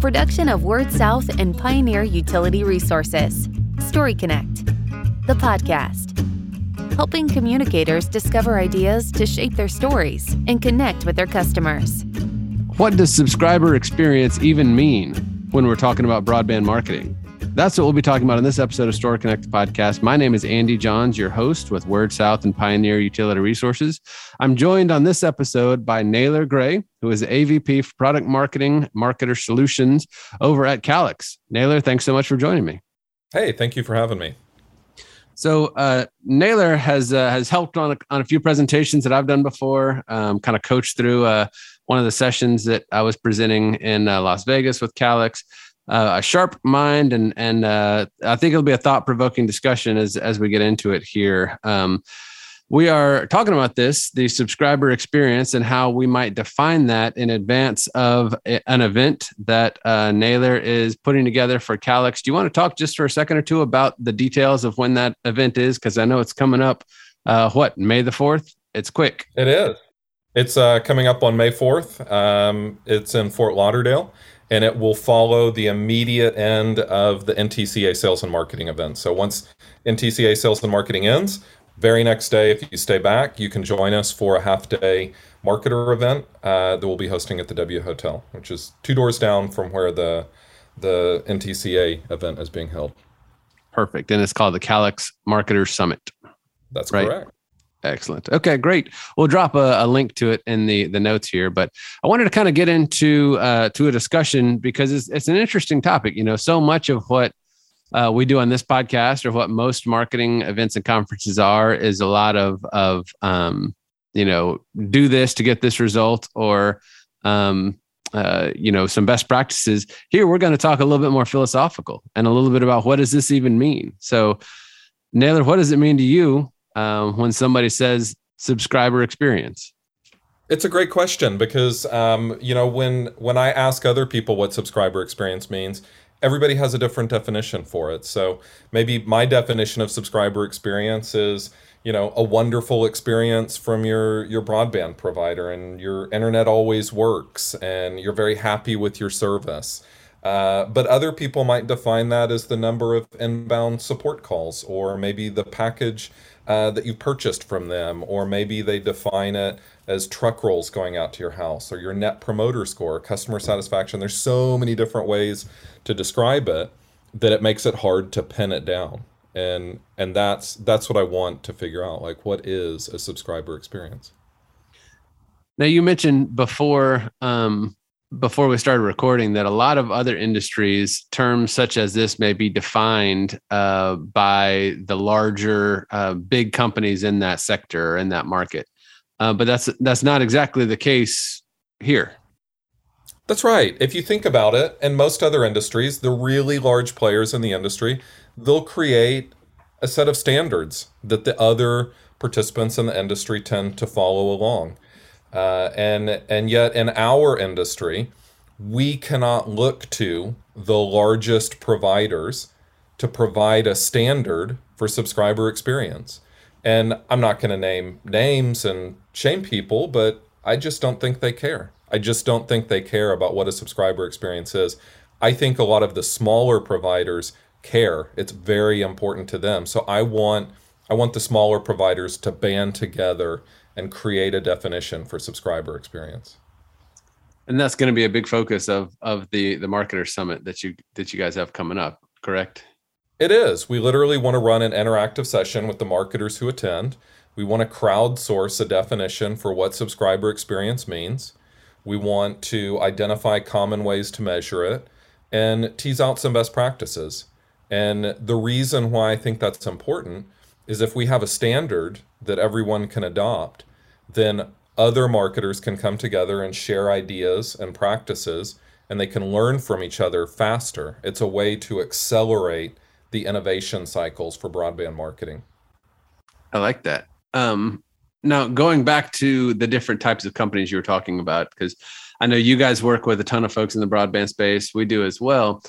production of Word South and Pioneer Utility Resources. Story Connect, the podcast, helping communicators discover ideas to shape their stories and connect with their customers. What does subscriber experience even mean when we're talking about broadband marketing? That's what we'll be talking about in this episode of Story Connect podcast. My name is Andy Johns, your host with Word South and Pioneer Utility Resources. I'm joined on this episode by Naylor Gray, who is AVP for Product Marketing Marketer Solutions over at Calix. Naylor, thanks so much for joining me. Hey, thank you for having me. So uh, Naylor has uh, has helped on a, on a few presentations that I've done before. Um, kind of coached through uh, one of the sessions that I was presenting in uh, Las Vegas with Calix uh, a sharp mind, and and uh, I think it'll be a thought provoking discussion as as we get into it here. Um, we are talking about this, the subscriber experience, and how we might define that in advance of an event that uh, Naylor is putting together for Calix. Do you want to talk just for a second or two about the details of when that event is? Because I know it's coming up. Uh, what May the fourth? It's quick. It is. It's uh, coming up on May fourth. Um, it's in Fort Lauderdale and it will follow the immediate end of the NTCA sales and marketing event. So once NTCA sales and marketing ends, very next day, if you stay back, you can join us for a half day marketer event uh, that we'll be hosting at the W Hotel, which is two doors down from where the the NTCA event is being held. Perfect, and it's called the Calix Marketer Summit. That's right? correct. Excellent. Okay, great. We'll drop a, a, link to it in the the notes here, but I wanted to kind of get into uh, to a discussion because it's it's an interesting topic. You know, so much of what uh, we do on this podcast, or what most marketing events and conferences are, is a lot of of um, you know do this to get this result, or um, uh, you know some best practices. Here, we're going to talk a little bit more philosophical and a little bit about what does this even mean. So, Naylor, what does it mean to you um, when somebody says subscriber experience? It's a great question because um, you know when when I ask other people what subscriber experience means, everybody has a different definition for it. So maybe my definition of subscriber experience is you know a wonderful experience from your your broadband provider and your internet always works and you're very happy with your service. Uh, but other people might define that as the number of inbound support calls or maybe the package uh, that you purchased from them, or maybe they define it as truck rolls going out to your house, or your net promoter score, customer satisfaction. There's so many different ways to describe it that it makes it hard to pin it down. And and that's that's what I want to figure out. Like, what is a subscriber experience? Now you mentioned before um, before we started recording that a lot of other industries terms such as this may be defined uh, by the larger uh, big companies in that sector in that market. Uh, but that's that's not exactly the case here. That's right. If you think about it in most other industries the really large players in the industry they'll create a set of standards that the other participants in the industry tend to follow along uh, and and yet in our industry, we cannot look to the largest providers to provide a standard for subscriber experience. And I'm not going to name names and shame people, but I just don't think they care. I just don't think they care about what a subscriber experience is. I think a lot of the smaller providers care. It's very important to them. So I want I want the smaller providers to band together and create a definition for subscriber experience. And that's going to be a big focus of of the the marketer summit that you that you guys have coming up, correct? It is. We literally want to run an interactive session with the marketers who attend. We want to crowdsource a definition for what subscriber experience means. We want to identify common ways to measure it and tease out some best practices. And the reason why I think that's important is if we have a standard that everyone can adopt, then other marketers can come together and share ideas and practices and they can learn from each other faster. It's a way to accelerate the innovation cycles for broadband marketing. I like that. Um, now, going back to the different types of companies you were talking about, because I know you guys work with a ton of folks in the broadband space. We do as well.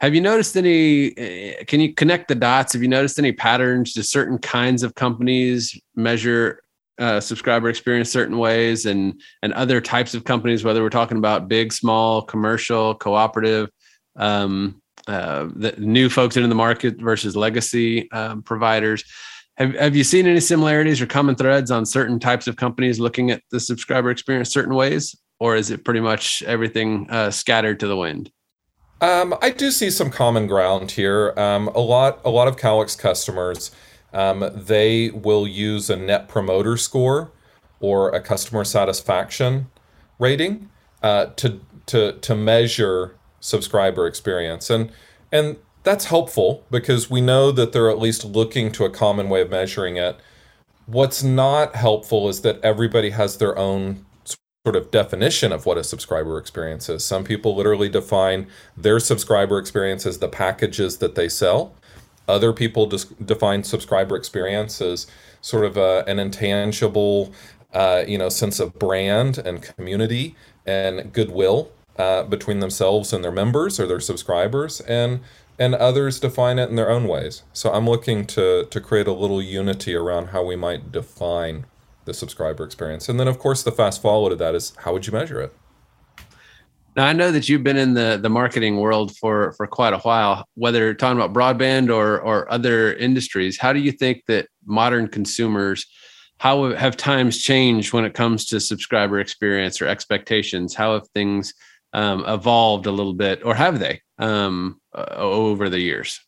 Have you noticed any? Eh, can you connect the dots? Have you noticed any patterns? Do certain kinds of companies measure uh, subscriber experience certain ways, and and other types of companies, whether we're talking about big, small, commercial, cooperative, um, uh, the new folks into the market versus legacy um, providers. Have, have you seen any similarities or common threads on certain types of companies looking at the subscriber experience certain ways, or is it pretty much everything uh, scattered to the wind? Um, I do see some common ground here. Um, a lot, a lot of Calix customers, um, they will use a Net Promoter Score or a customer satisfaction rating uh, to to to measure subscriber experience, and and that's helpful because we know that they're at least looking to a common way of measuring it. What's not helpful is that everybody has their own sort of definition of what a subscriber experience is. Some people literally define their subscriber experience as the packages that they sell. Other people just define subscriber experience as sort of a, an intangible, uh, you know, sense of brand and community and goodwill uh, between themselves and their members or their subscribers, and and others define it in their own ways. So I'm looking to to create a little unity around how we might define the subscriber experience. And then, of course, the fast follow to that is how would you measure it? Now, I know that you've been in the, the marketing world for, for quite a while, whether talking about broadband or, or other industries. How do you think that modern consumers, how have times changed when it comes to subscriber experience or expectations? How have things um, evolved a little bit, or have they um, over the years?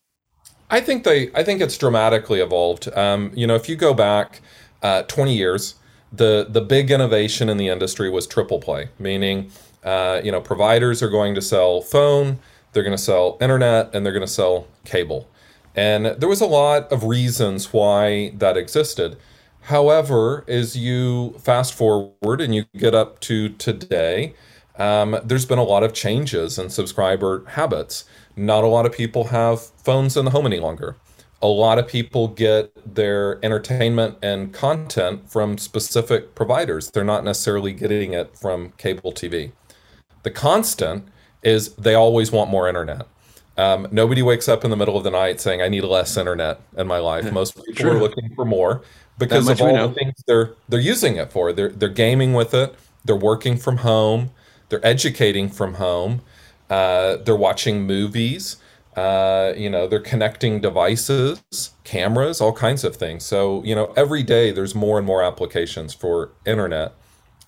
I think they. I think it's dramatically evolved. Um, you know, if you go back uh, 20 years, the the big innovation in the industry was triple play, meaning uh, you know providers are going to sell phone, they're going to sell internet, and they're going to sell cable. And there was a lot of reasons why that existed. However, as you fast forward and you get up to today, um, there's been a lot of changes in subscriber habits. Not a lot of people have phones in the home any longer a lot of people get their entertainment and content from specific providers. They're not necessarily getting it from cable TV. The constant is they always want more internet. Um, nobody wakes up in the middle of the night saying, I need less internet in my life. Most people True. are looking for more because of all the things they're they're using it for. They're they're gaming with it, they're working from home, they're educating from home, uh, they're watching movies. Uh, you know, they're connecting devices, cameras, all kinds of things. So, you know, every day there's more and more applications for internet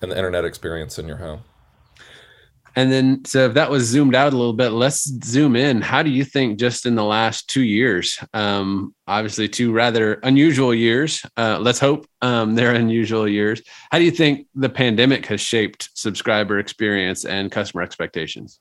and the internet experience in your home. And then, so if that was zoomed out a little bit, let's zoom in. How do you think just in the last two years, um, obviously two rather unusual years, uh, let's hope um, they're unusual years. How do you think the pandemic has shaped subscriber experience and customer expectations?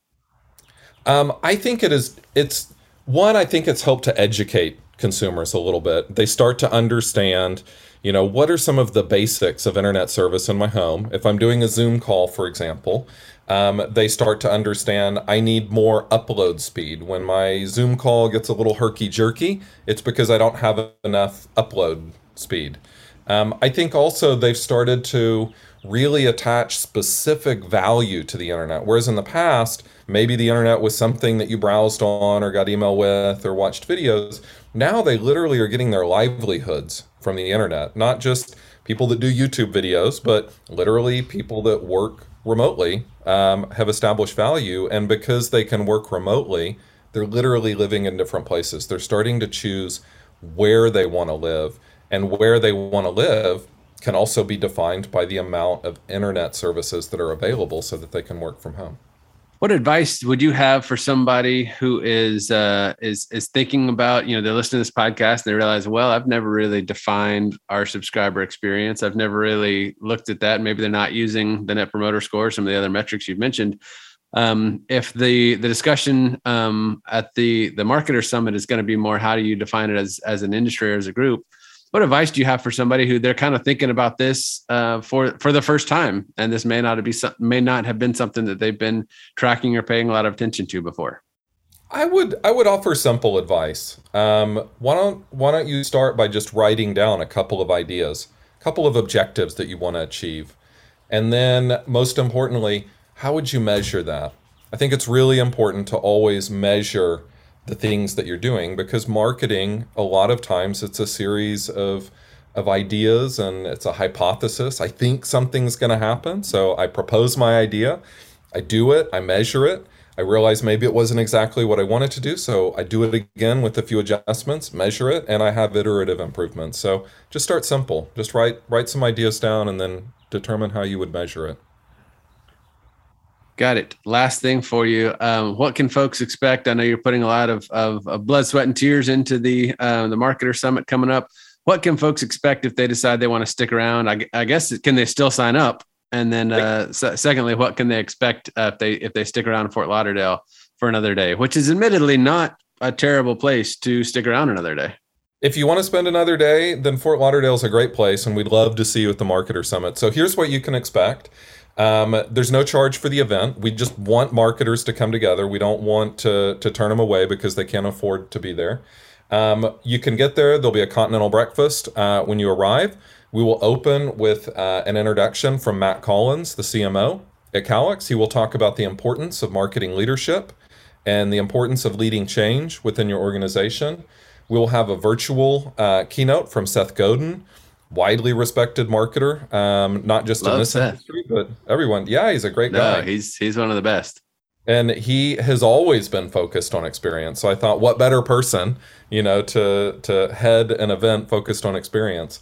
Um, I think it is. It's one. I think it's helped to educate consumers a little bit. They start to understand, you know, what are some of the basics of internet service in my home. If I'm doing a Zoom call, for example, um, they start to understand I need more upload speed. When my Zoom call gets a little herky jerky, it's because I don't have enough upload speed. Um, I think also they've started to really attach specific value to the internet. Whereas in the past, maybe the internet was something that you browsed on or got email with or watched videos. Now they literally are getting their livelihoods from the internet, not just people that do YouTube videos, but literally people that work remotely um, have established value. And because they can work remotely, they're literally living in different places. They're starting to choose where they want to live. And where they want to live can also be defined by the amount of internet services that are available so that they can work from home. What advice would you have for somebody who is uh, is is thinking about you know they're listening to this podcast and they realize well I've never really defined our subscriber experience. I've never really looked at that. Maybe they're not using the Net Promoter Score some of the other metrics you've mentioned. Um, if the the discussion um, at the the marketer summit is going to be more how do you define it as as an industry or as a group what advice do you have for somebody who they're kind of thinking about this uh, for for the first time, and this may not be may not have been something that they've been tracking or paying a lot of attention to before? I would I would offer simple advice. Um, why don't why don't you start by just writing down a couple of ideas, a couple of objectives that you want to achieve, and then most importantly, how would you measure that? I think it's really important to always measure the things that you're doing because marketing a lot of times it's a series of of ideas and it's a hypothesis i think something's going to happen so i propose my idea i do it i measure it I realize maybe it wasn't exactly what I wanted to do, so I do it again with a few adjustments, measure it, and I have iterative improvements. So just start simple. Just write write some ideas down and then determine how you would measure it. Got it. Last thing for you. Um, what can folks expect? I know you're putting a lot of, of, of blood, sweat, and tears into the uh, the marketer summit coming up. What can folks expect if they decide they want to stick around? I, I guess can they still sign up? And then, uh, secondly, what can they expect uh, if they if they stick around in Fort Lauderdale for another day, which is admittedly not a terrible place to stick around another day. If you want to spend another day, then Fort Lauderdale is a great place, and we'd love to see you at the Marketer Summit. So here's what you can expect. Um, there's no charge for the event. We just want marketers to come together. We don't want to to turn them away because they can't afford to be there. Um, you can get there. There'll be a continental breakfast uh, when you arrive. We will open with uh, an introduction from Matt Collins, the CMO at Calix. He will talk about the importance of marketing leadership and the importance of leading change within your organization. We will have a virtual uh, keynote from Seth Godin, widely respected marketer, um, not just Love in this Seth. industry, but everyone. Yeah, he's a great no, guy. He's he's one of the best. And he has always been focused on experience. So I thought, what better person, you know, to to head an event focused on experience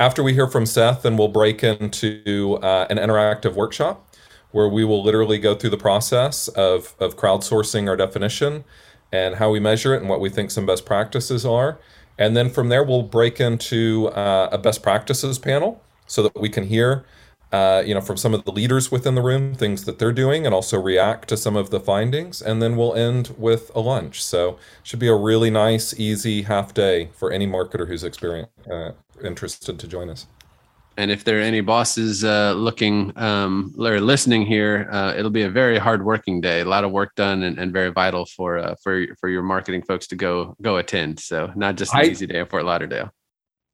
after we hear from Seth, then we'll break into uh, an interactive workshop where we will literally go through the process of, of crowdsourcing our definition and how we measure it and what we think some best practices are. And then from there, we'll break into uh, a best practices panel so that we can hear uh, you know, from some of the leaders within the room, things that they're doing, and also react to some of the findings. And then we'll end with a lunch. So should be a really nice, easy half day for any marketer who's experienced, uh, interested to join us. And if there are any bosses uh, looking um, or listening here, uh, it'll be a very hard working day. A lot of work done and, and very vital for uh, for for your marketing folks to go go attend. So not just an I, easy day at Fort Lauderdale.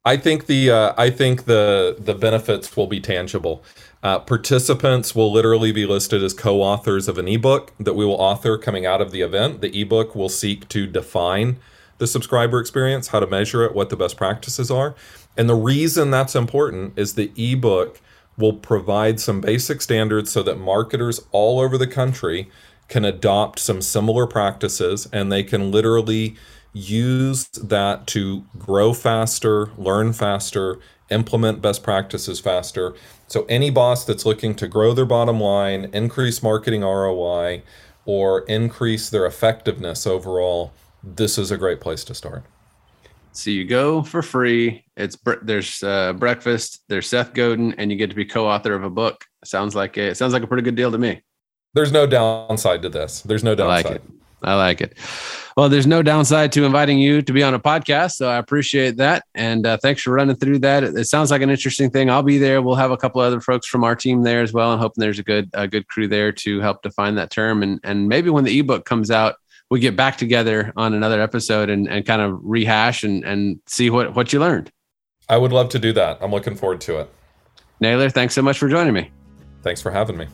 I think the uh, I think the the benefits will be tangible. Uh, participants will literally be listed as co-authors of an ebook that we will author coming out of the event. The ebook will seek to define the subscriber experience, how to measure it, what the best practices are. And the reason that's important is the ebook will provide some basic standards so that marketers all over the country can adopt some similar practices and they can literally use that to grow faster, learn faster, implement best practices faster. So, any boss that's looking to grow their bottom line, increase marketing ROI, or increase their effectiveness overall, this is a great place to start. So you go for free. It's there's uh, breakfast. There's Seth Godin, and you get to be co-author of a book. Sounds like a, it sounds like a pretty good deal to me. There's no downside to this. There's no downside. I like it. I like it. Well, there's no downside to inviting you to be on a podcast, so I appreciate that. And uh, thanks for running through that. It, it, sounds like an interesting thing. I'll be there. We'll have a couple other folks from our team there as well, and hoping there's a good a good crew there to help define that term. And and maybe when the ebook comes out, we get back together on another episode and, and kind of rehash and and see what what you learned. I would love to do that. I'm looking forward to it. Naylor, thanks so much for joining me. Thanks for having me.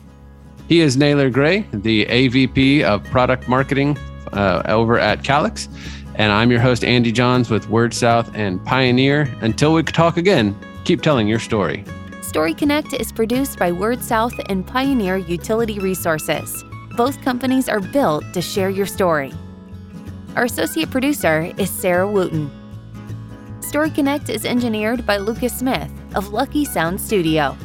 He is Naylor Gray, the AVP of Product Marketing uh, over at Calix. And I'm your host, Andy Johns with Word South and Pioneer. Until we talk again, keep telling your story. Story Connect is produced by Word South and Pioneer Utility Resources. Both companies are built to share your story. Our associate producer is Sarah Wooten. Story Connect is engineered by Lucas Smith of Lucky Sound Studio.